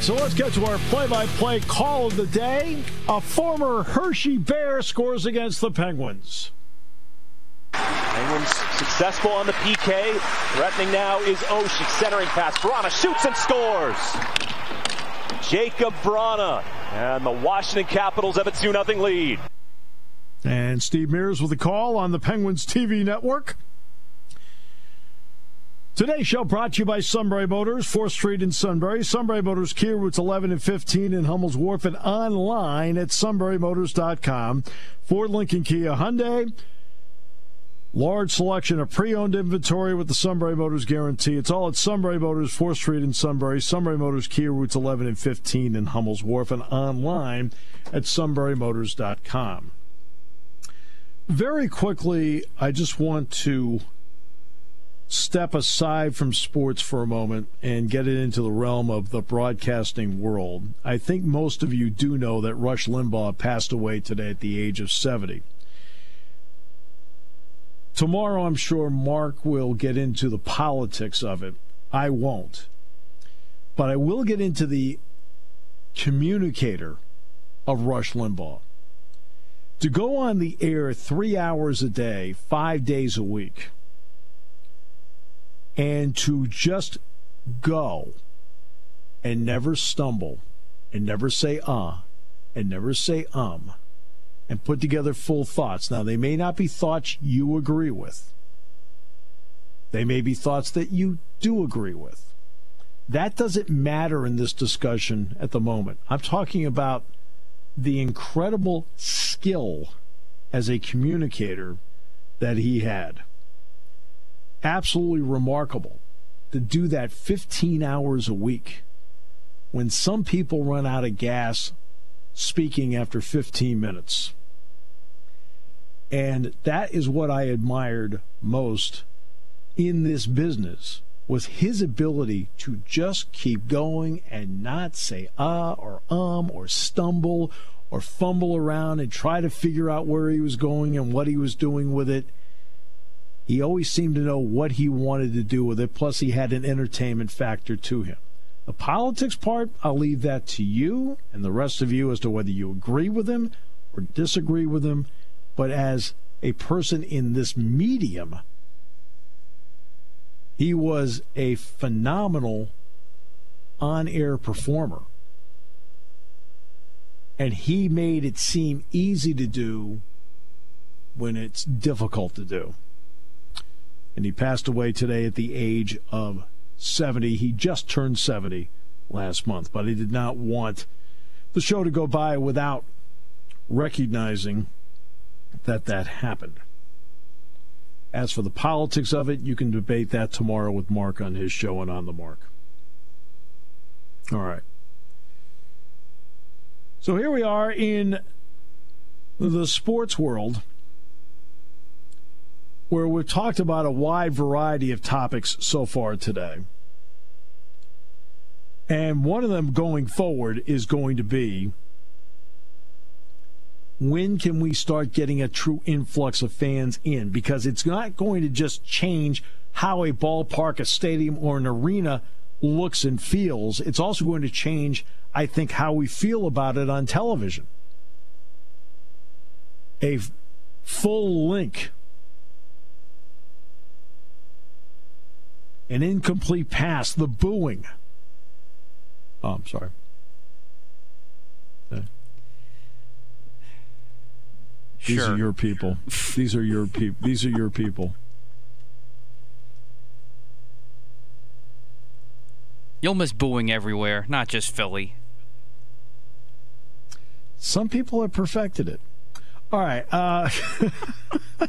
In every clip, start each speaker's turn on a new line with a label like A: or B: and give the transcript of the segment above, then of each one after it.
A: Right, so let's get to our play by play call of the day. A former Hershey Bear scores against the Penguins.
B: Penguins successful on the PK. Threatening now is Oshie. Centering pass. Vrana shoots and scores. Jakub Vrana. And the Washington Capitals have a 2 0 lead.
A: And Steve Mears with a call on the Penguins TV network. Today's show brought to you by Sunbury Motors, 4th Street in Sunbury. Sunbury Motors, Kia routes 11 and 15 in Hummel's Wharf and online at sunburymotors.com. Ford Lincoln Kia Hyundai. Large selection of pre-owned inventory with the Sunbury Motors guarantee. It's all at Sunbury Motors, 4th Street in Sunbury. Sunbury Motors, Kia routes 11 and 15 in Hummel's Wharf and online at sunburymotors.com. Very quickly, I just want to step aside from sports for a moment and get it into the realm of the broadcasting world. I think most of you do know that Rush Limbaugh passed away today at the age of 70. Tomorrow, I'm sure Mark will get into the politics of it. I won't. But I will get into the communicator of Rush Limbaugh. To go on the air three hours a day, five days a week, and to just go and never stumble and never say uh and never say um and put together full thoughts. Now, they may not be thoughts you agree with, they may be thoughts that you do agree with. That doesn't matter in this discussion at the moment. I'm talking about the incredible skill as a communicator that he had absolutely remarkable to do that 15 hours a week when some people run out of gas speaking after 15 minutes. And that is what I admired most in this business was his ability to just keep going and not say ah or um or stumble or fumble around and try to figure out where he was going and what he was doing with it he always seemed to know what he wanted to do with it, plus, he had an entertainment factor to him. The politics part, I'll leave that to you and the rest of you as to whether you agree with him or disagree with him. But as a person in this medium, he was a phenomenal on air performer. And he made it seem easy to do when it's difficult to do and he passed away today at the age of 70. He just turned 70 last month, but he did not want the show to go by without recognizing that that happened. As for the politics of it, you can debate that tomorrow with Mark on his show and on the mark. All right. So here we are in the sports world where we've talked about a wide variety of topics so far today. And one of them going forward is going to be when can we start getting a true influx of fans in? Because it's not going to just change how a ballpark, a stadium, or an arena looks and feels. It's also going to change, I think, how we feel about it on television. A full Linc an incomplete pass, the booing. Oh, I'm sorry. These
C: Sure.
A: are your people. These are your people. These are your people.
C: You'll miss booing everywhere, not just Philly.
A: Some people have perfected it. All right. Uh,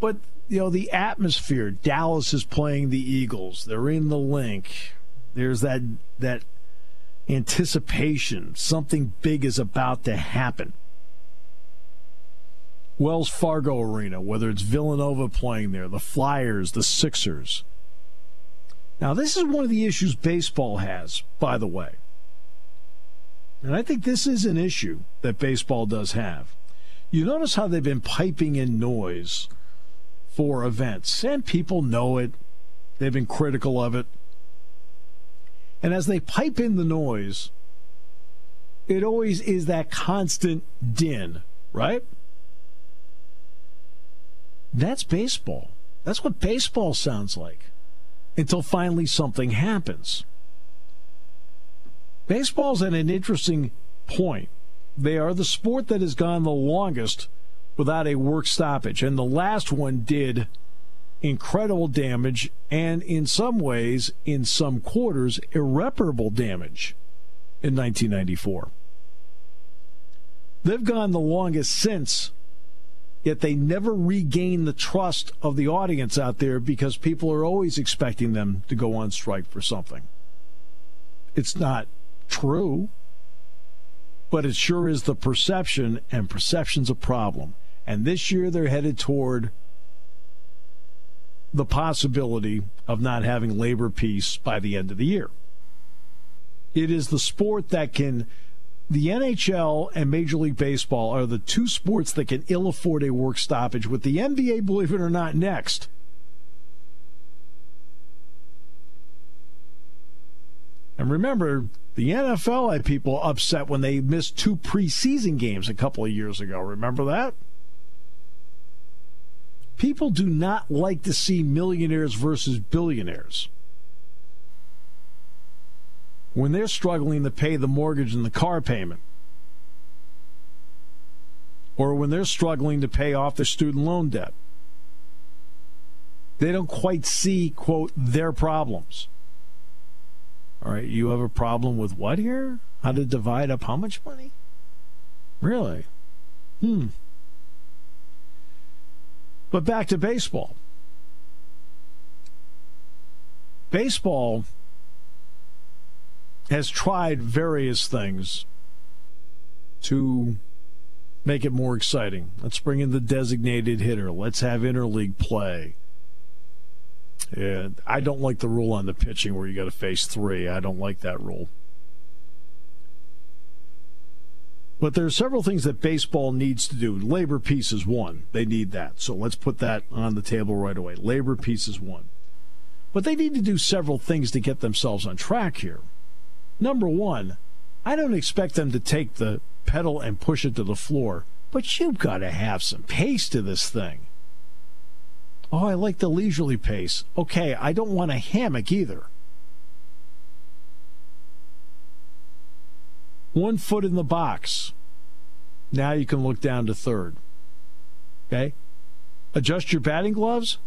A: but, you know, the atmosphere. Dallas is playing the Eagles. They're in the Linc. There's that that anticipation. Something big is about to happen. Wells Fargo Arena, whether it's Villanova playing there, the Flyers, the Sixers. Now, this is one of the issues baseball has, by the way. And I think this is an issue that baseball does have. You notice how they've been piping in noise for events, and people know it. They've been critical of it. And as they pipe in the noise, it always is that constant din, right? That's baseball. That's what baseball sounds like until finally something happens. Baseball's at an interesting point. They are the sport that has gone the longest without a work stoppage, and the last one did incredible damage and, in some ways, in some quarters, irreparable damage in 1994. They've gone the longest since, yet they never regain the trust of the audience out there because people are always expecting them to go on strike for something. It's not true, but it sure is the perception, and perception's a problem. And this year they're headed toward the possibility of not having labor peace by the end of the year. It is the sport that can, the NHL and Major League Baseball are the two sports that can ill afford a work stoppage, with the NBA, believe it or not, next. And remember, the NFL had people upset when they missed two preseason games a couple of years ago. Remember that? People do not like to see millionaires versus billionaires. When they're struggling to pay the mortgage and the car payment, or when they're struggling to pay off their student loan debt, they don't quite see, quote, their problems. All right, you have a problem with what here? How to divide up how much money? Really? Hmm. But back to baseball. Baseball has tried various things to make it more exciting. Let's bring in the designated hitter. Let's have interleague play. Yeah, I don't like the rule on the pitching where you got to face three. I don't like that rule. But there are several things that baseball needs to do. Labor peace is one. They need that. So let's put that on the table right away. Labor peace is one. But they need to do several things to get themselves on track here. Number one, I don't expect them to take the pedal and push it to the floor, but you've got to have some pace to this thing. Oh, I like the leisurely pace. Okay, I don't want a hammock either. One foot in the box. Now you can look down to third. Okay? Adjust your batting gloves.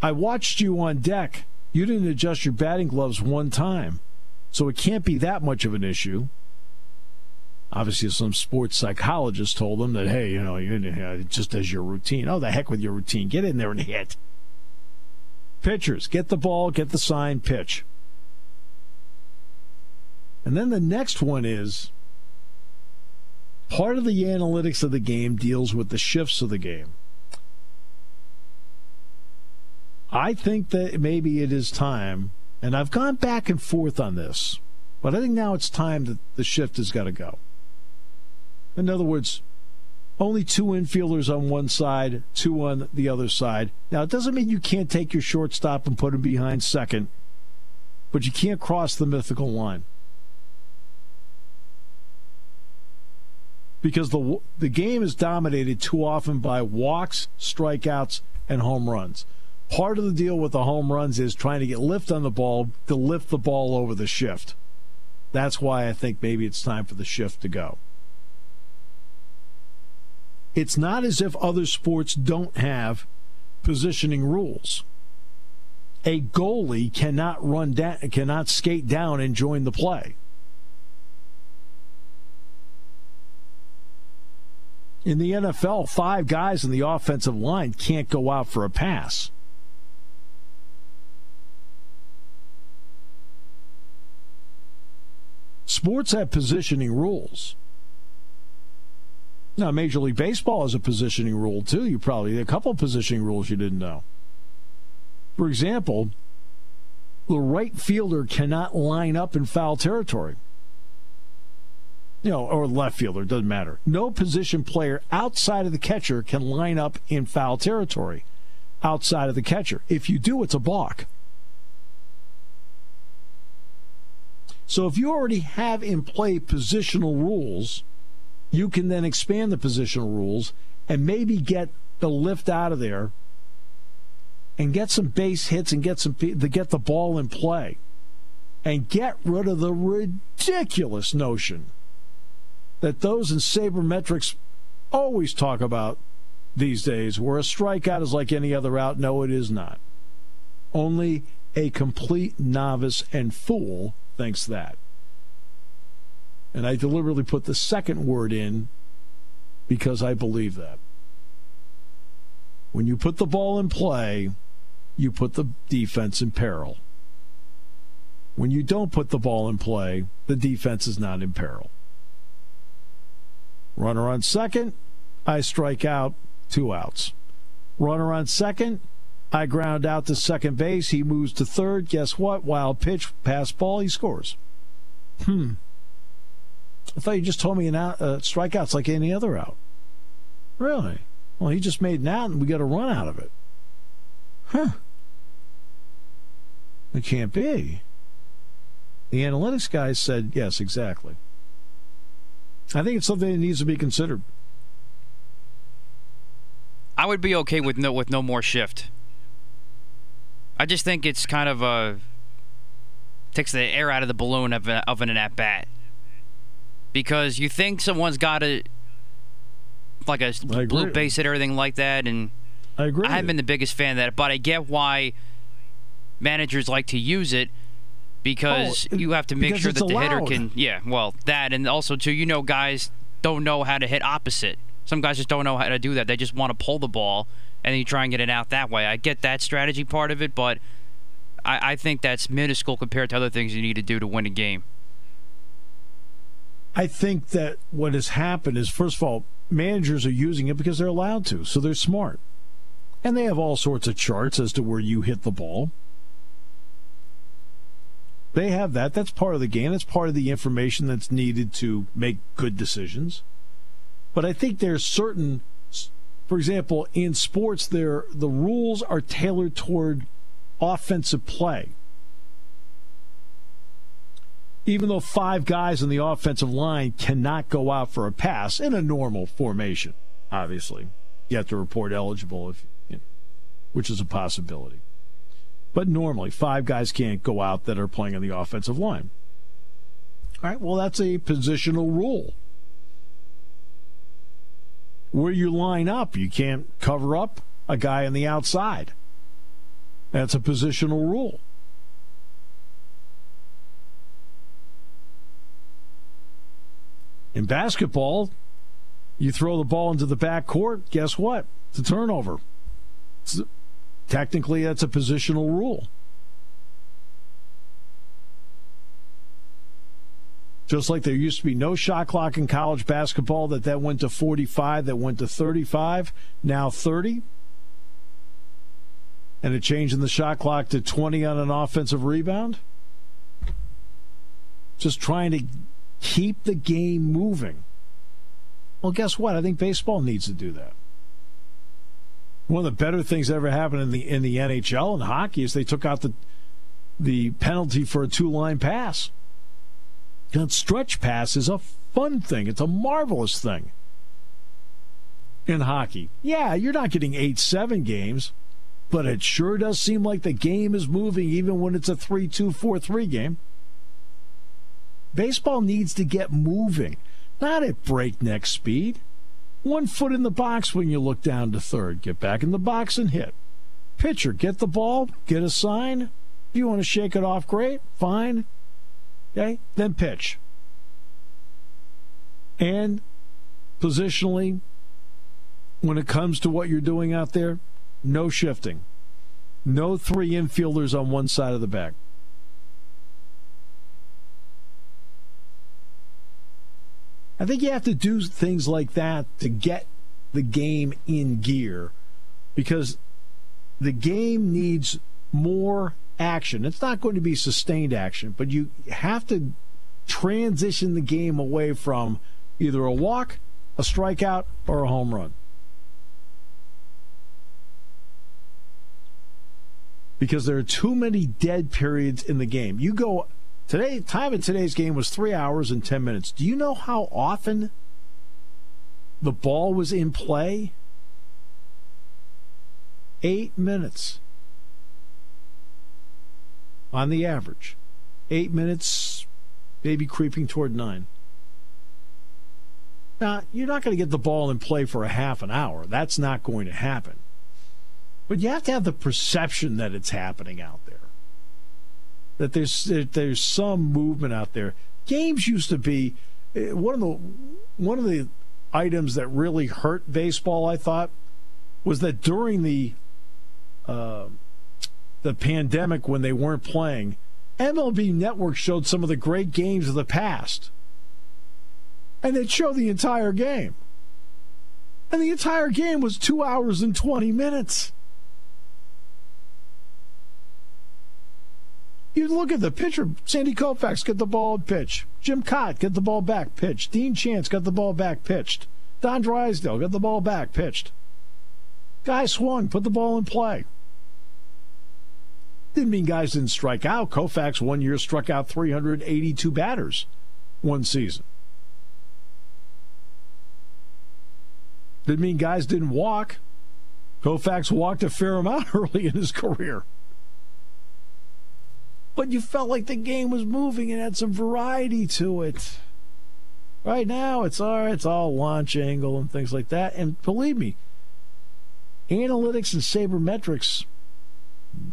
A: I watched you on deck. You didn't adjust your batting gloves one time. So it can't be that much of an issue. Obviously, some sports psychologist told them that, hey, you know, you know, uh, just as your routine. Oh, the heck with your routine. Get in there and hit. Pitchers, get the ball, get the sign, pitch. And then the next one is part of the analytics of the game deals with the shifts of the game. I think that maybe it is time, and I've gone back and forth on this, but I think now it's time that the shift has got to go. In other words, only two infielders on one side, two on the other side. Now, it doesn't mean you can't take your shortstop and put him behind second, but you can't cross the mythical line. Because the the game is dominated too often by walks, strikeouts, and home runs. Part of the deal with the home runs is trying to get lift on the ball to lift the ball over the shift. That's why I think maybe it's time for the shift to go. It's not as if other sports don't have positioning rules. A goalie cannot run down, cannot skate down and join the play. In the NFL, five guys in the offensive line can't go out for a pass. Sports have positioning rules. Now, Major League Baseball has a positioning rule too. You probably a couple positioning rules you didn't know. For example, the right fielder cannot line up in foul territory. Know, or left fielder, doesn't matter. No position player outside of the catcher can line up in foul territory outside of the catcher. If you do, it's a balk. So if you already have in play positional rules, you can then expand the positional rules and maybe get the lift out of there and get some base hits and get some to get the ball in play and get rid of the ridiculous notion that those in sabermetrics always talk about these days where a strikeout is like any other out no it is not only a complete novice and fool thinks that. And I deliberately put the second word in because I believe that. When you put the ball in play, you put the defense in peril. When you don't put the ball in play, the defense is not in peril. Runner on second, I strike out, two outs. Runner on second, I ground out to second base. He moves to third. Guess what? Wild pitch, pass ball, he scores. Hmm. I thought you just told me an out, uh, strikeout's like any other out. Really? Well, he just made an out and we got a run out of it. Huh. It can't be. The analytics guys said yes, exactly. I think it's something that needs to be considered.
C: I would be okay with no with no more shift. I just think it's kind of a takes the air out of the balloon of, a, of an at bat because you think someone's got a like a blue base hit, everything like that, and
A: I agree.
C: I haven't been the biggest fan of that, but I get why managers like to use it because oh, you have to make sure that the
A: allowed.
C: hitter can. Yeah, well, that and also too, you know, guys don't know how to hit opposite. Some guys just don't know how to do that. They just want to pull the ball and then you try and get it out that way. I get that strategy part of it, but I, I think that's minuscule compared to other things you need to do to win a game.
A: I think that what has happened is, first of all, managers are using it because they're allowed to, so they're smart. And they have all sorts of charts as to where you hit the ball. They have that. That's part of the game. That's part of the information that's needed to make good decisions. But I think there's certain for example, in sports, there the rules are tailored toward offensive play. Even though five guys in the offensive line cannot go out for a pass in a normal formation, obviously, you have to report eligible if, you know, which is a possibility. But normally, five guys can't go out that are playing on the offensive line. All right, well, that's a positional rule where you line up. You can't cover up a guy on the outside. That's a positional rule. In basketball, you throw the ball into the back court, guess what? It's a turnover. It's, technically, that's a positional rule. Just like there used to be no shot clock in college basketball, that that went to 45, that went to 35, now 30. And a change in the shot clock to 20 on an offensive rebound. Just trying to keep the game moving. Well, guess what? I think baseball needs to do that. One of the better things that ever happened in the in the NHL and hockey is they took out the the penalty for a two line pass. That stretch pass is a fun thing. It's a marvelous thing in hockey. Yeah, you're not getting 8 7 games, but it sure does seem like the game is moving even when it's a 3 2 4 3 game. Baseball needs to get moving, not at breakneck speed. One foot in the box when you look down to third. Get back in the box and hit. Pitcher, get the ball, get a sign. If you want to shake it off, great, fine. Okay, then pitch. And positionally, when it comes to what you're doing out there, no shifting. No three infielders on one side of the bag. I think you have to do things like that to get the game in gear because the game needs more action. It's not going to be sustained action, but you have to transition the game away from either a walk, a strikeout, or a home run. Because there are too many dead periods in the game. You go today time in today's game was 3 hours and 10 minutes. Do you know how often the ball was in play? 8 minutes on the average. 8 minutes maybe creeping toward 9. Now, you're not going to get the ball in play for a half an hour. That's not going to happen. But you have to have the perception that it's happening out there. That there's that there's some movement out there. Games used to be eh, one of the one of the items that really hurt baseball. I thought was that during the uh, the pandemic when they weren't playing, MLB Network showed some of the great games of the past and they'd show the entire game. And the entire game was two hours and 20 minutes. You look at the pitcher, Sandy Koufax get the ball and pitch. Jim Kaat get the ball back pitched. Dean Chance got the ball back pitched. Don Drysdale got the ball back pitched. Guy swung, put the ball in play. Didn't mean guys didn't strike out. Koufax one year struck out 382 batters one season. Didn't mean guys didn't walk. Koufax walked a fair amount early in his career. But you felt like the game was moving and had some variety to it. Right now, it's all it's all launch angle and things like that. And believe me, analytics and sabermetrics,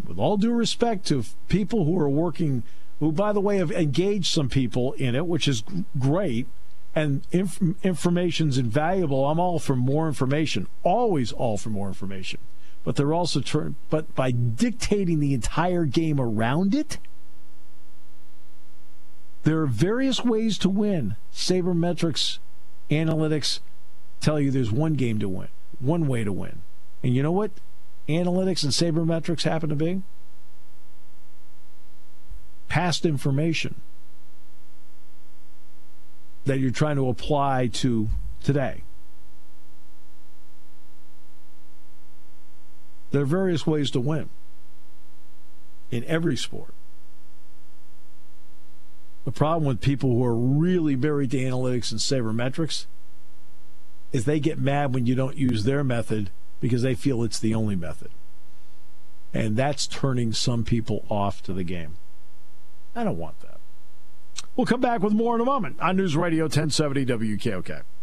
A: with all due respect to people who are working, who, by the way, have engaged some people in it, which is great and inf- information's invaluable. I'm all for more information, always all for more information. But they're also turn, but by dictating the entire game around it, there are various ways to win. Sabermetrics, analytics tell you there's one game to win, one way to win. And you know what analytics and sabermetrics happen to be? Past information that you're trying to apply to today. There are various ways to win in every sport. The problem with people who are really buried to analytics and sabermetrics is they get mad when you don't use their method because they feel it's the only method. And that's turning some people off to the game. I don't want that. We'll come back with more in a moment on News Radio 1070 WKOK.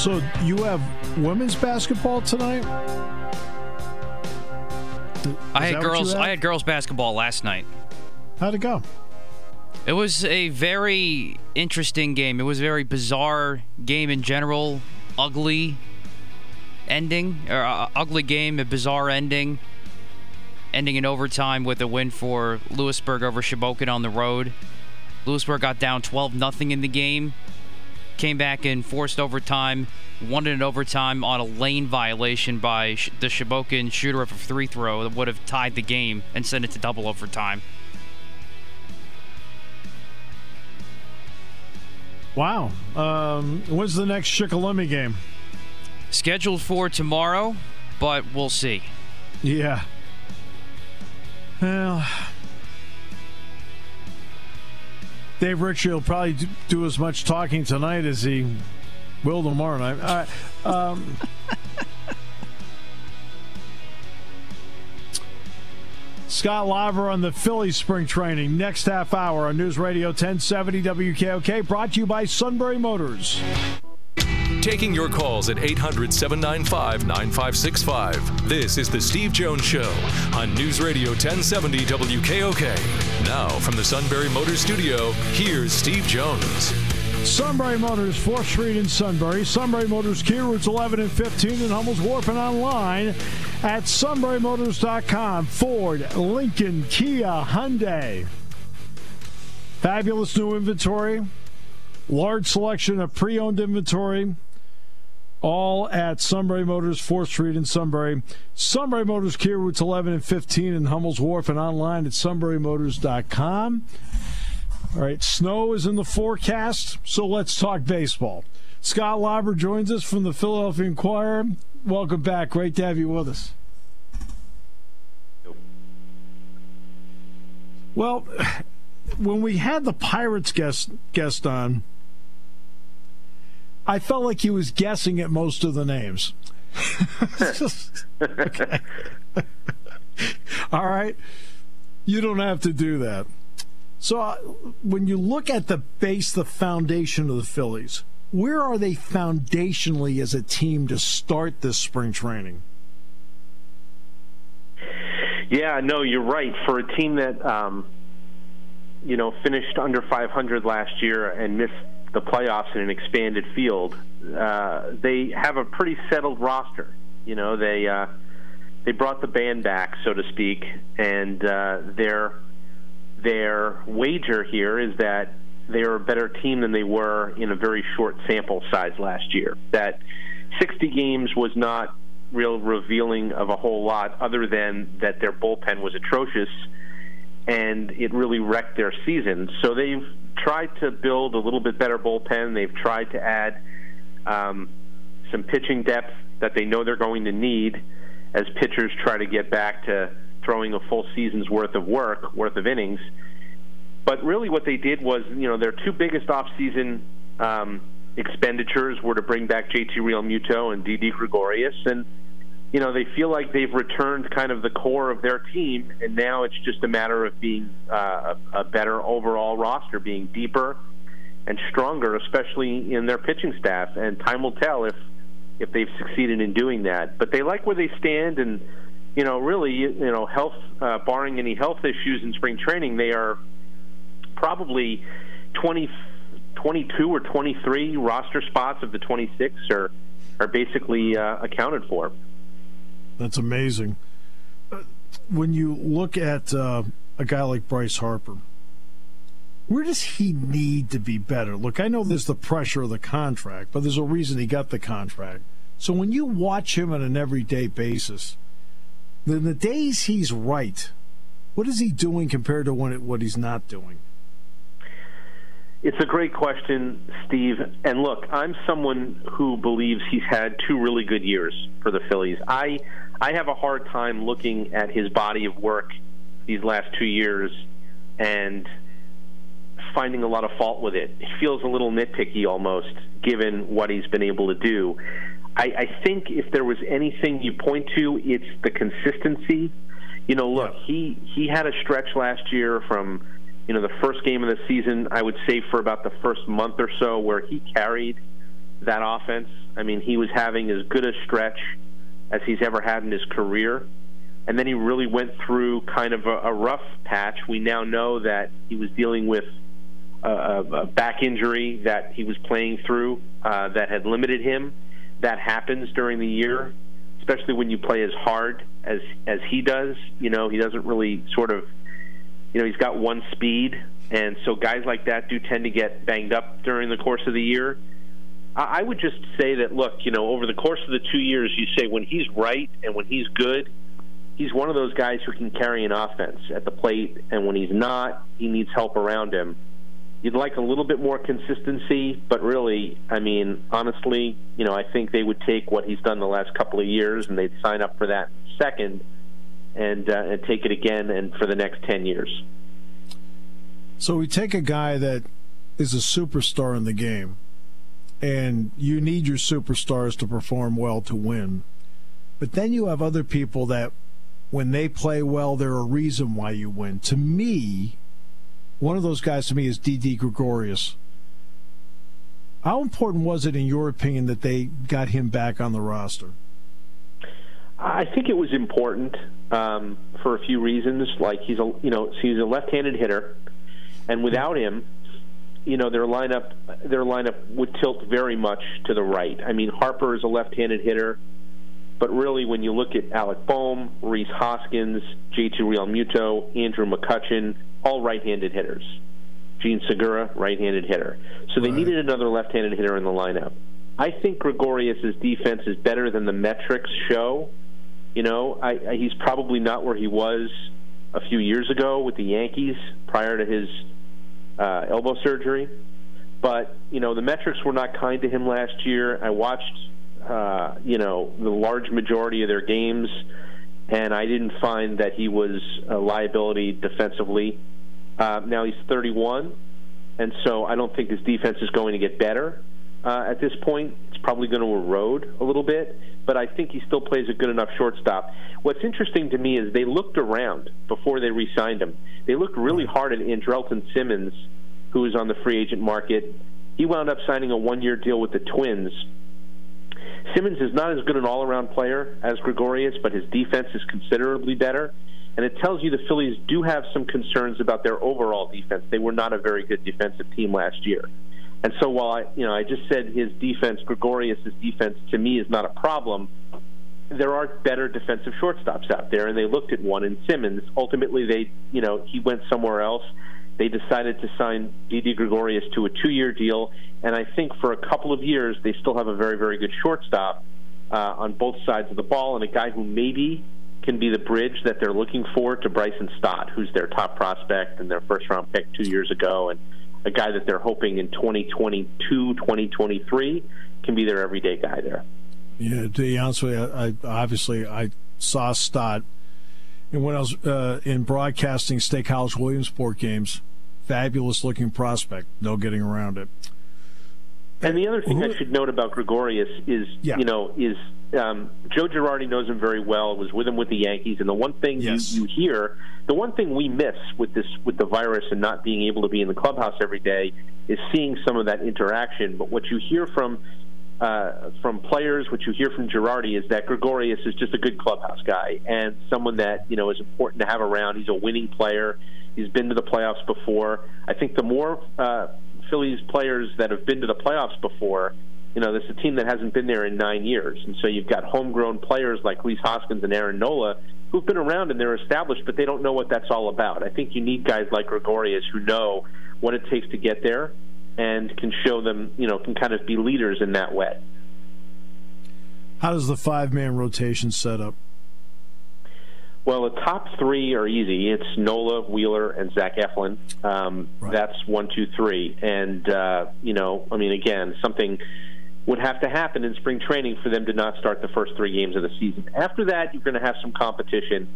A: So you have women's basketball tonight?
C: I had girls. I had girls basketball last night.
A: How'd it go?
C: It was a very interesting game. It was a very bizarre game in general. Ugly ending, or uh, ugly game, a bizarre ending. Ending in overtime with a win for Lewisburg over Shamokin on the road. Lewisburg got down 12 0 in the game. Came back and forced overtime, won it in overtime on a lane violation by the Shamokin shooter of a free throw that would have tied the game and sent it to double overtime.
A: Wow. Um, when's the next Shikellamy game?
C: Scheduled for tomorrow, but we'll see.
A: Yeah. Well, Dave Ritchie will probably do as much talking tonight as he will tomorrow night. All right. Um, Scott Lauber on the Philly spring training next half hour on News Radio 1070 WKOK, brought to you by Sunbury Motors.
D: Taking your calls at 800 795 9565. This is The Steve Jones Show on News Radio 1070 WKOK. Now, from the Sunbury Motors Studio, here's Steve Jones.
A: Sunbury Motors, 4th Street in Sunbury. Sunbury Motors, Kia routes 11 and 15 in Hummel's Wharf and online at sunburymotors.com. Ford, Lincoln, Kia, Hyundai. Fabulous new inventory. Large selection of pre owned inventory all at Sunbury Motors, 4th Street in Sunbury. Sunbury Motors, Kia routes 11 and 15 in Hummel's Wharf and online at sunburymotors.com. All right, snow is in the forecast, so let's talk baseball. Scott Lauber joins us from the Philadelphia Inquirer. Welcome back. Great to have you with us. Well, when we had the Pirates guest guest on, I felt like he was guessing at most of the names. okay. All right. You don't have to do that. So uh, when you look at the base, the foundation of the Phillies, where are they foundationally as a team to start this spring training?
E: Yeah, no, you're right. For a team that, um, you know, finished under 500 last year and missed the playoffs in an expanded field, uh, they have a pretty settled roster. You know, they uh, they brought the band back, so to speak, and uh, their their wager here is that they are a better team than they were in a very short sample size last year. That 60 games was not real revealing of a whole lot, other than that their bullpen was atrocious and it really wrecked their season. So they've tried to build a little bit better bullpen. They've tried to add um, some pitching depth that they know they're going to need as pitchers try to get back to throwing a full season's worth of work, worth of innings. But really, what they did was, you know, their two biggest off-season um, expenditures were to bring back JT Realmuto and Didi Gregorius, and you know they feel like they've returned kind of the core of their team, and now it's just a matter of being uh, a, better overall roster, being deeper and stronger, especially in their pitching staff. And time will tell if if they've succeeded in doing that. But they like where they stand, and you know, really, you know, health, uh, barring any health issues in spring training, they are probably 20, 22 or 23 roster spots of the 26 are are basically uh, accounted for.
A: That's amazing. When you look at uh, a guy like Bryce Harper, where does he need to be better? Look, I know there's the pressure of the contract, but there's a reason he got the contract. So when you watch him on an everyday basis, then the days he's right, what is he doing compared to when it, what he's not doing?
E: It's a great question, Steve. And look, I'm someone who believes he's had two really good years for the Phillies. I I have a hard time looking at his body of work these last two years and finding a lot of fault with it. It feels a little nitpicky almost, given what he's been able to do. I, I think if there was anything you point to, it's the consistency. You know, look, yeah. he he had a stretch last year from you know, the first game of the season, I would say for about the first month or so, where he carried that offense. I mean, he was having as good a stretch as he's ever had in his career. And then he really went through kind of a, a rough patch. We now know that he was dealing with a, a back injury that he was playing through uh, that had limited him. That happens during the year, especially when you play as hard as as he does. You know, he doesn't really sort of, you know, he's got one speed, and so guys like that do tend to get banged up during the course of the year. I would just say that look, you know, over the course of the two years, you say when he's right and when he's good, he's one of those guys who can carry an offense at the plate, and when he's not, he needs help around him. You'd like a little bit more consistency, but really, I mean, honestly, you know, I think they would take what he's done the last couple of years and they'd sign up for that second and uh, and take it again and for the next ten years.
A: So we take a guy that is a superstar in the game and you need your superstars to perform well to win. But then you have other people that, when they play well, they're a reason why you win. To me, one of those guys to me is Didi Gregorius. How important was it, in your opinion, that they got him back on the roster?
E: I think it was important um, for a few reasons. Like he's a you know he's a left-handed hitter, and without him, you know their lineup their lineup would tilt very much to the right. I mean Harper is a left-handed hitter, but really when you look at Alec Bohm, Rhys Hoskins, JT Realmuto, Andrew McCutchen, all right-handed hitters. Jean Segura, right-handed hitter. So they right. needed another left-handed hitter in the lineup. I think Gregorius's defense is better than the metrics show. You know, I, I, he's probably not where he was a few years ago with the Yankees prior to his uh, elbow surgery. But you know the metrics were not kind to him last year. I watched uh, you know the large majority of their games, and I didn't find that he was a liability defensively. Uh, now he's 31, and so I don't think his defense is going to get better uh, at this point. Probably going to erode a little bit, but I think he still plays a good enough shortstop. What's interesting to me is they looked around before they re-signed him. They looked really hard at Andrelton Simmons, who was on the free agent market. He wound up signing a one-year deal with the Twins. Simmons is not as good an all-around player as Gregorius, but his defense is considerably better. And it tells you the Phillies do have some concerns about their overall defense. They were not a very good defensive team last year. And so while I, you know, I just said his defense, Gregorius's defense, to me is not a problem. There are better defensive shortstops out there, and they looked at one in Simmons. Ultimately, they, you know, he went somewhere else. They decided to sign Didi Gregorius to a two-year deal, and I think for a couple of years they still have a very, very good shortstop uh, on both sides of the ball, and a guy who maybe can be the bridge that they're looking for to Bryson Stott, who's their top prospect and their first-round pick two years ago, and a guy that they're hoping in 2022, 2023 can be their everyday guy there.
A: Yeah, to be honest with you, I, obviously I saw Stott and when I was uh, in broadcasting College Williamsport games. Fabulous looking prospect, no getting around it.
E: And the other thing I should note about Gregorius is, yeah. you know, is um, Joe Girardi knows him very well. Was with him with the Yankees, and the one thing yes. you, you hear, the one thing we miss with this with the virus and not being able to be in the clubhouse every day is seeing some of that interaction. But what you hear from uh, from players, what you hear from Girardi is that Gregorius is just a good clubhouse guy and someone that you know is important to have around. He's a winning player. He's been to the playoffs before. I think the more uh, Phillies players that have been to the playoffs before, you know, this is a team that hasn't been there in nine years, and so you've got homegrown players like Rhys Hoskins and Aaron Nola who've been around and they're established, but they don't know what that's all about. I think you need guys like Gregorius who know what it takes to get there and can show them, you know, can kind of be leaders in that way.
A: How does the five-man rotation set up?
E: Well, the top three are easy. It's Nola, Wheeler, and Zach Eflin. Um, right. That's one, two, three. And, uh, you know, I mean, again, something would have to happen in spring training for them to not start the first three games of the season. After that, you're going to have some competition.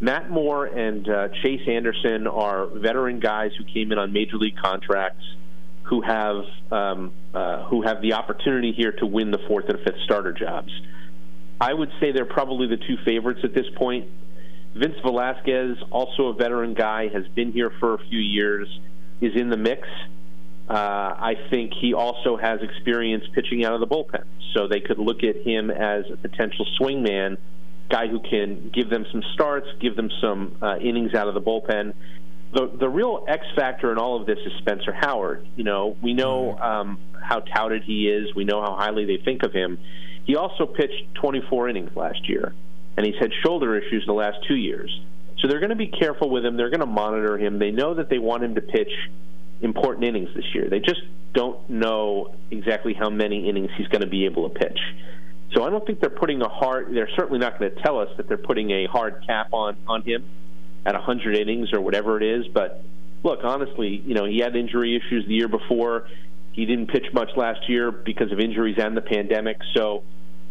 E: Matt Moore and uh, Chase Anderson are veteran guys who came in on major league contracts who have um, uh, who have the opportunity here to win the fourth and fifth starter jobs. I would say they're probably the two favorites at this point. Vince Velasquez, also a veteran guy, has been here for a few years, is in the mix. uh, I think he also has experience pitching out of the bullpen, so they could look at him as a potential swingman, guy who can give them some starts, give them some uh, innings out of the bullpen. The the real X factor in all of this is Spencer Howard. You know, we know um, how touted he is. We know how highly they think of him. He also pitched 24 innings last year, and he's had shoulder issues the last two years. So they're going to be careful with him. They're going to monitor him. They know that they want him to pitch important innings this year. They just don't know exactly how many innings he's going to be able to pitch. So I don't think they're putting a hard. They're certainly not going to tell us that they're putting a hard cap on on him at 100 innings or whatever it is. But look, honestly, you know he had injury issues the year before. He didn't pitch much last year because of injuries and the pandemic. So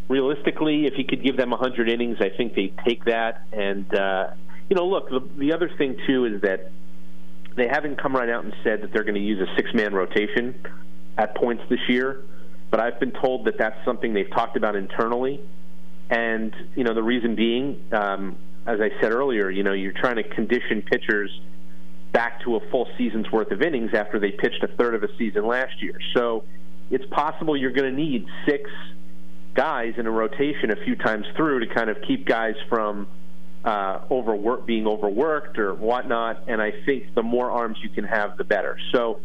E: realistically, if he could give them 100 innings, I think they take that. And uh, you know, look, the, the other thing too is that they haven't come right out and said that they're going to use a six-man rotation at points this year, but I've been told that that's something they've talked about internally. And you know, the reason being, um, as I said earlier, you know, you're trying to condition pitchers back to a full season's worth of innings after they pitched a third of a season last year. So it's possible you're going to need six guys in a rotation a few times through to kind of keep guys from uh, overwork, being overworked or whatnot. And I think the more arms you can have, the better. So,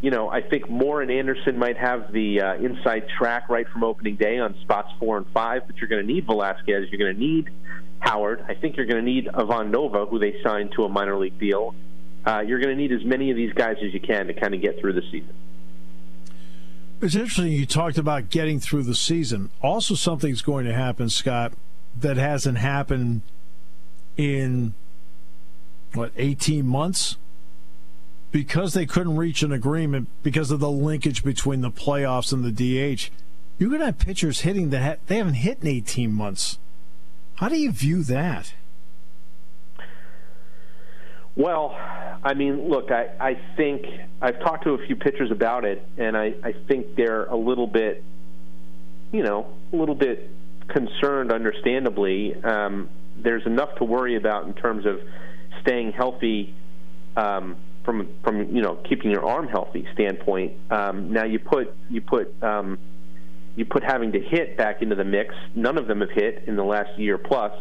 E: you know, I think Moore and Anderson might have the uh, inside track right from opening day on spots four and five, but you're going to need Velasquez. You're going to need Howard. I think you're going to need Ivan Nova, who they signed to a minor league deal. Uh, you're going to need as many of these guys as you can to kind of get through the season.
A: It's interesting you talked about getting through the season. Also, something's going to happen, Scott, that hasn't happened in what 18 months because they couldn't reach an agreement because of the linkage between the playoffs and the DH. You're going to have pitchers hitting that they haven't hit in 18 months. How do you view that?
E: Well, I mean, look, I, I think I've talked to a few pitchers about it, and I, I think they're a little bit, you know, a little bit concerned, understandably. Um, there's enough to worry about in terms of staying healthy um, from from you know keeping your arm healthy standpoint. Um, now you put you put um, you put having to hit back into the mix. None of them have hit in the last year plus.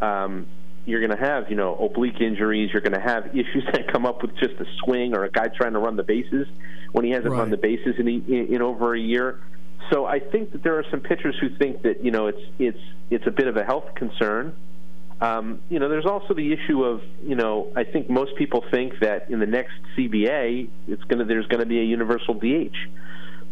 E: Um, you're going to have, you know, oblique injuries. You're going to have issues that come up with just a swing or a guy trying to run the bases when he hasn't right. run the bases in, in, in over a year. So I think that there are some pitchers who think that you know it's it's it's a bit of a health concern. Um, you know, there's also the issue of you know I think most people think that in the next CBA it's going to there's going to be a universal DH.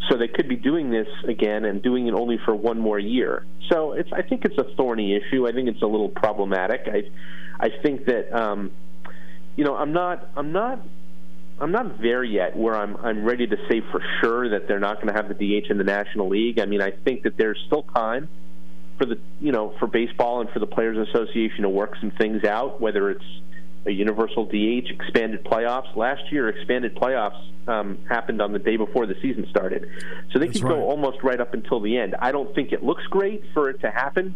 E: So they could be doing this again and doing it only for one more year. So it's I think it's a thorny issue. I think it's a little problematic. I I think that um, you know I'm not I'm not I'm not there yet where I'm I'm ready to say for sure that they're not going to have the DH in the National League. I mean I think that there's still time for the you know for baseball and for the Players Association to work some things out, whether it's a universal DH, expanded playoffs. Last year, expanded playoffs um, happened on the day before the season started, so they That's could right. go almost right up until the end. I don't think it looks great for it to happen,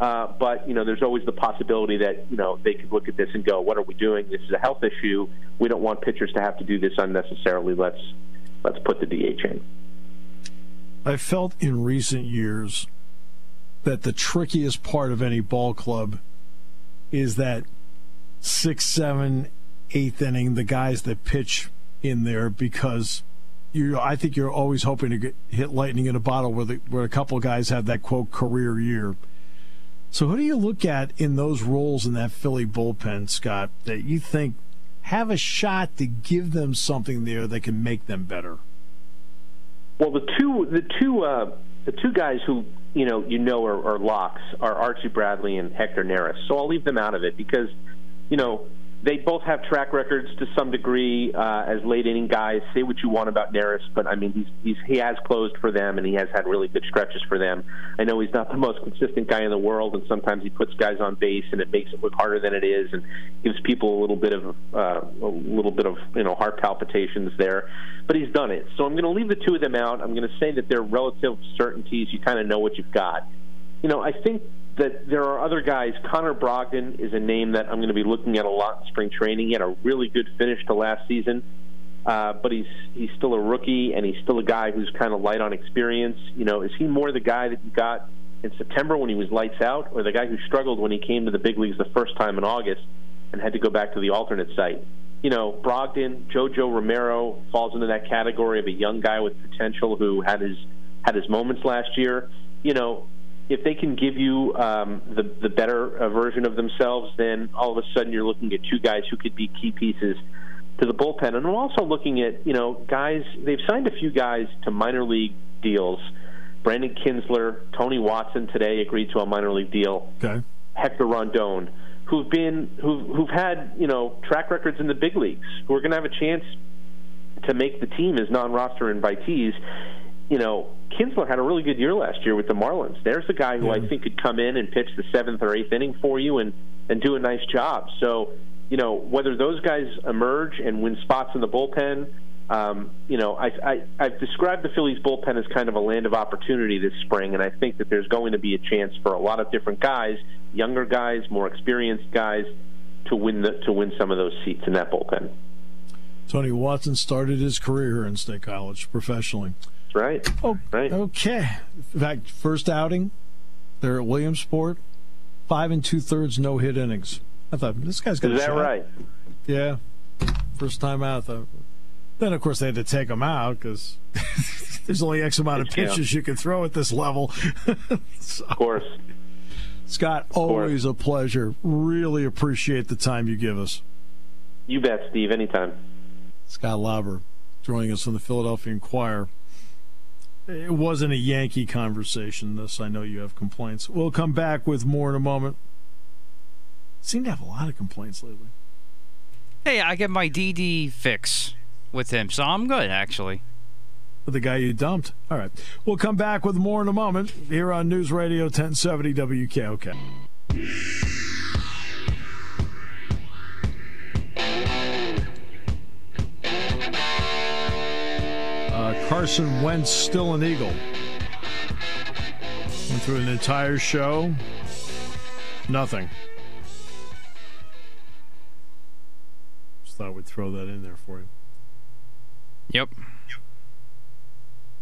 E: uh, but you know, there's always the possibility that you know they could look at this and go, "What are we doing? This is a health issue. We don't want pitchers to have to do this unnecessarily. Let's let's put the DH in."
A: I felt in recent years that the trickiest part of any ball club is that six, seven, eighth inning, the guys that pitch in there because you I think you're always hoping to get, hit lightning in a bottle where the, where a couple guys have that quote career year. So who do you look at in those roles in that Philly bullpen, Scott, that you think have a shot to give them something there that can make them better?
E: Well, the two the two uh, the two guys who you know you know are, are locks are Archie Bradley and Hector Neris. So I'll leave them out of it because you know, they both have track records to some degree uh, as late inning guys. Say what you want about Neris, but I mean he's, he's he has closed for them and he has had really good stretches for them. I know he's not the most consistent guy in the world, and sometimes he puts guys on base and it makes it look harder than it is, and gives people a little bit of uh, a little bit of you know heart palpitations there. But he's done it, so I'm going to leave the two of them out. I'm going to say that they're relative certainties. You kind of know what you've got. You know, I think that there are other guys. Connor Brogdon is a name that I'm going to be looking at a lot in spring training. He had a really good finish to last season. uh, but he's he's still a rookie and he's still a guy who's kind of light on experience. You know, is he more the guy that you got in September when he was lights out, or the guy who struggled when he came to the big leagues the first time in August and had to go back to the alternate site? You know, Brogdon, JoJo Romero falls into that category of a young guy with potential who had his had his moments last year. You know, if they can give you um, the the better uh, version of themselves, then all of a sudden you're looking at two guys who could be key pieces to the bullpen. And I'm also looking at you know guys. They've signed a few guys to minor league deals. Brandon Kintzler, Tony Watson today agreed to a minor league deal.
A: Okay.
E: Hector Rondon, who've been who've who've had you know track records in the big leagues, who are going to have a chance to make the team as non-roster invitees. You know, Kintzler had a really good year last year with the Marlins. There's a guy who
A: yeah.
E: I think could come in and pitch the seventh or eighth inning for you and and do a nice job. So you know, whether those guys emerge and win spots in the bullpen, um, you know, I, I, I've described the Phillies bullpen as kind of a land of opportunity this spring, and I think that there's going to be a chance for a lot of different guys, younger guys, more experienced guys, to win the, to win some of those seats in that bullpen.
A: Tony Watson started his career in State College professionally.
E: Right.
A: Oh,
E: right.
A: Okay. In fact, first outing there at Williamsport, five and two thirds no hit innings. I thought this guy's going
E: to.
A: Is
E: that
A: shot.
E: right?
A: Yeah. First time out. Then of course they had to take him out because there's only X amount of pitches you can throw at this level.
E: so, of course.
A: Scott, always a pleasure. Really appreciate the time you give us.
E: You bet, Steve. Anytime.
A: Scott Lauber joining us on the Philadelphia Inquirer. It wasn't a Yankee conversation, this. I know you have complaints. We'll come back with more in a moment. Seem to have a lot of complaints lately.
C: Hey, I get my DD fix with him, so I'm good, actually.
A: With the guy you dumped? All right. We'll come back with more in a moment here on News Radio 1070 WKOK. Carson Wentz still an Eagle. Went through an entire show. Nothing. Just thought we'd throw that in there for you.
C: Yep.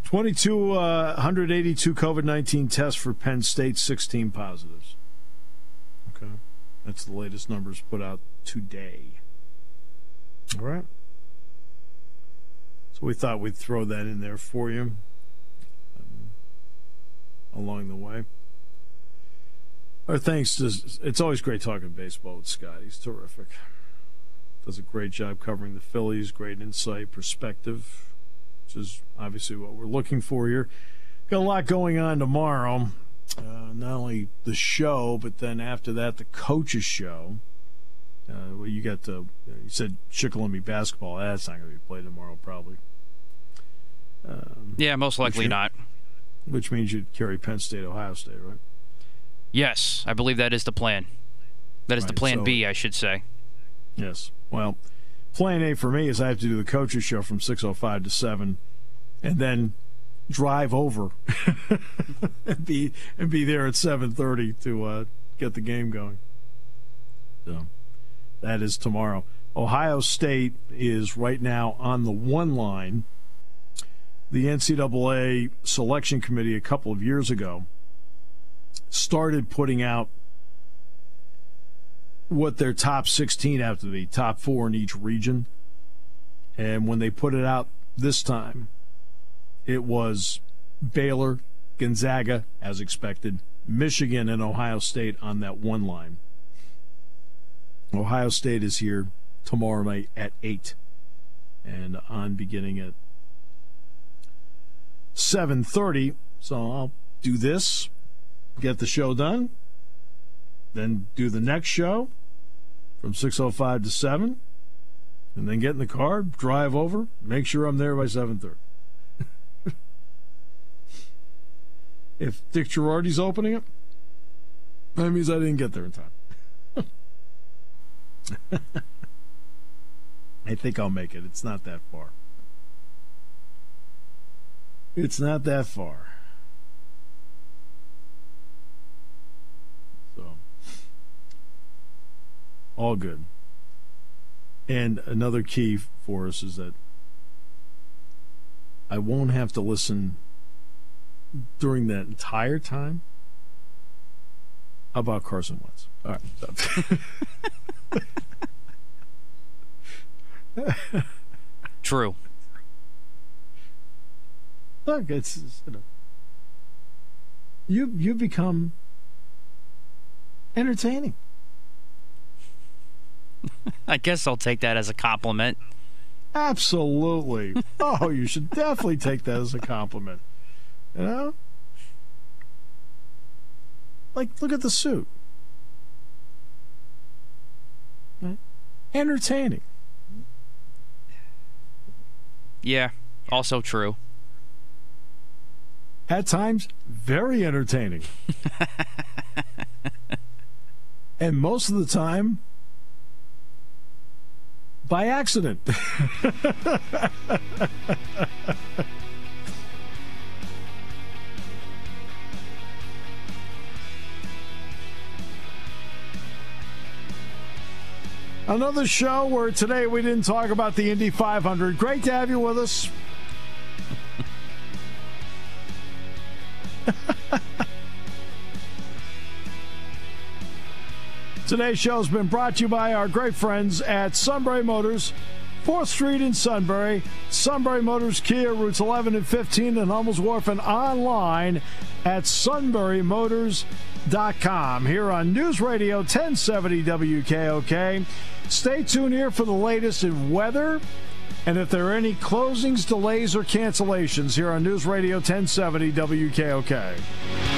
A: 22, uh, 182 COVID 19 tests for Penn State, 16 positives. Okay. That's the latest numbers put out today. All right. So we thought we'd throw that in there for you um, along the way. Our thanks to, it's always great talking baseball with Scott. He's terrific. Does a great job covering the Phillies, great insight, perspective, which is obviously what we're looking for here. Got a lot going on tomorrow. Uh, not only the show, but then after that, the coaches' show. Uh, well, you got the, you said Shikellamy basketball. That's not going to be played tomorrow, probably.
C: Um, yeah, most likely which not.
A: Which means you'd carry Penn State, Ohio State, right?
C: Yes, I believe that is the plan. That is right, the plan so, B, I should say.
A: Yes. Well, plan A for me is I have to do the coaches show from 6:05 to 7 and then drive over and be and be there at 7:30 to uh, get the game going. So that is tomorrow. Ohio State is right now on the one line. The NCAA selection committee a couple of years ago started putting out what their top 16 have to be, top four in each region. And when they put it out this time, it was Baylor, Gonzaga, as expected, Michigan, and Ohio State on that one line. Ohio State is here tomorrow night at 8 and I'm beginning at 7.30 so i'll do this get the show done then do the next show from 6.05 to 7 and then get in the car drive over make sure i'm there by 7.30 if dick Girardi's opening it that means i didn't get there in time I think I'll make it. It's not that far. It's not that far. So, all good. And another key for us is that I won't have to listen during that entire time. About Carson Wentz? All
C: right. True.
A: Look, it's you know, you you become entertaining.
C: I guess I'll take that as a compliment.
A: Absolutely. oh, you should definitely take that as a compliment. You know? Like, look at the suit. Entertaining.
C: Yeah, also true.
A: At times, very entertaining. and most of the time, by accident. Another show where today we didn't talk about the Indy 500. Great to have you with us. Today's show has been brought to you by our great friends at Sunbury Motors, 4th Street in Sunbury, Sunbury Motors Kia, routes 11 and 15 in Hummels Wharf, and online at sunburymotors.com. Here on News Radio 1070 WKOK. Stay tuned here for the latest in weather and if there are any closings, delays, or cancellations here on News Radio 1070 WKOK.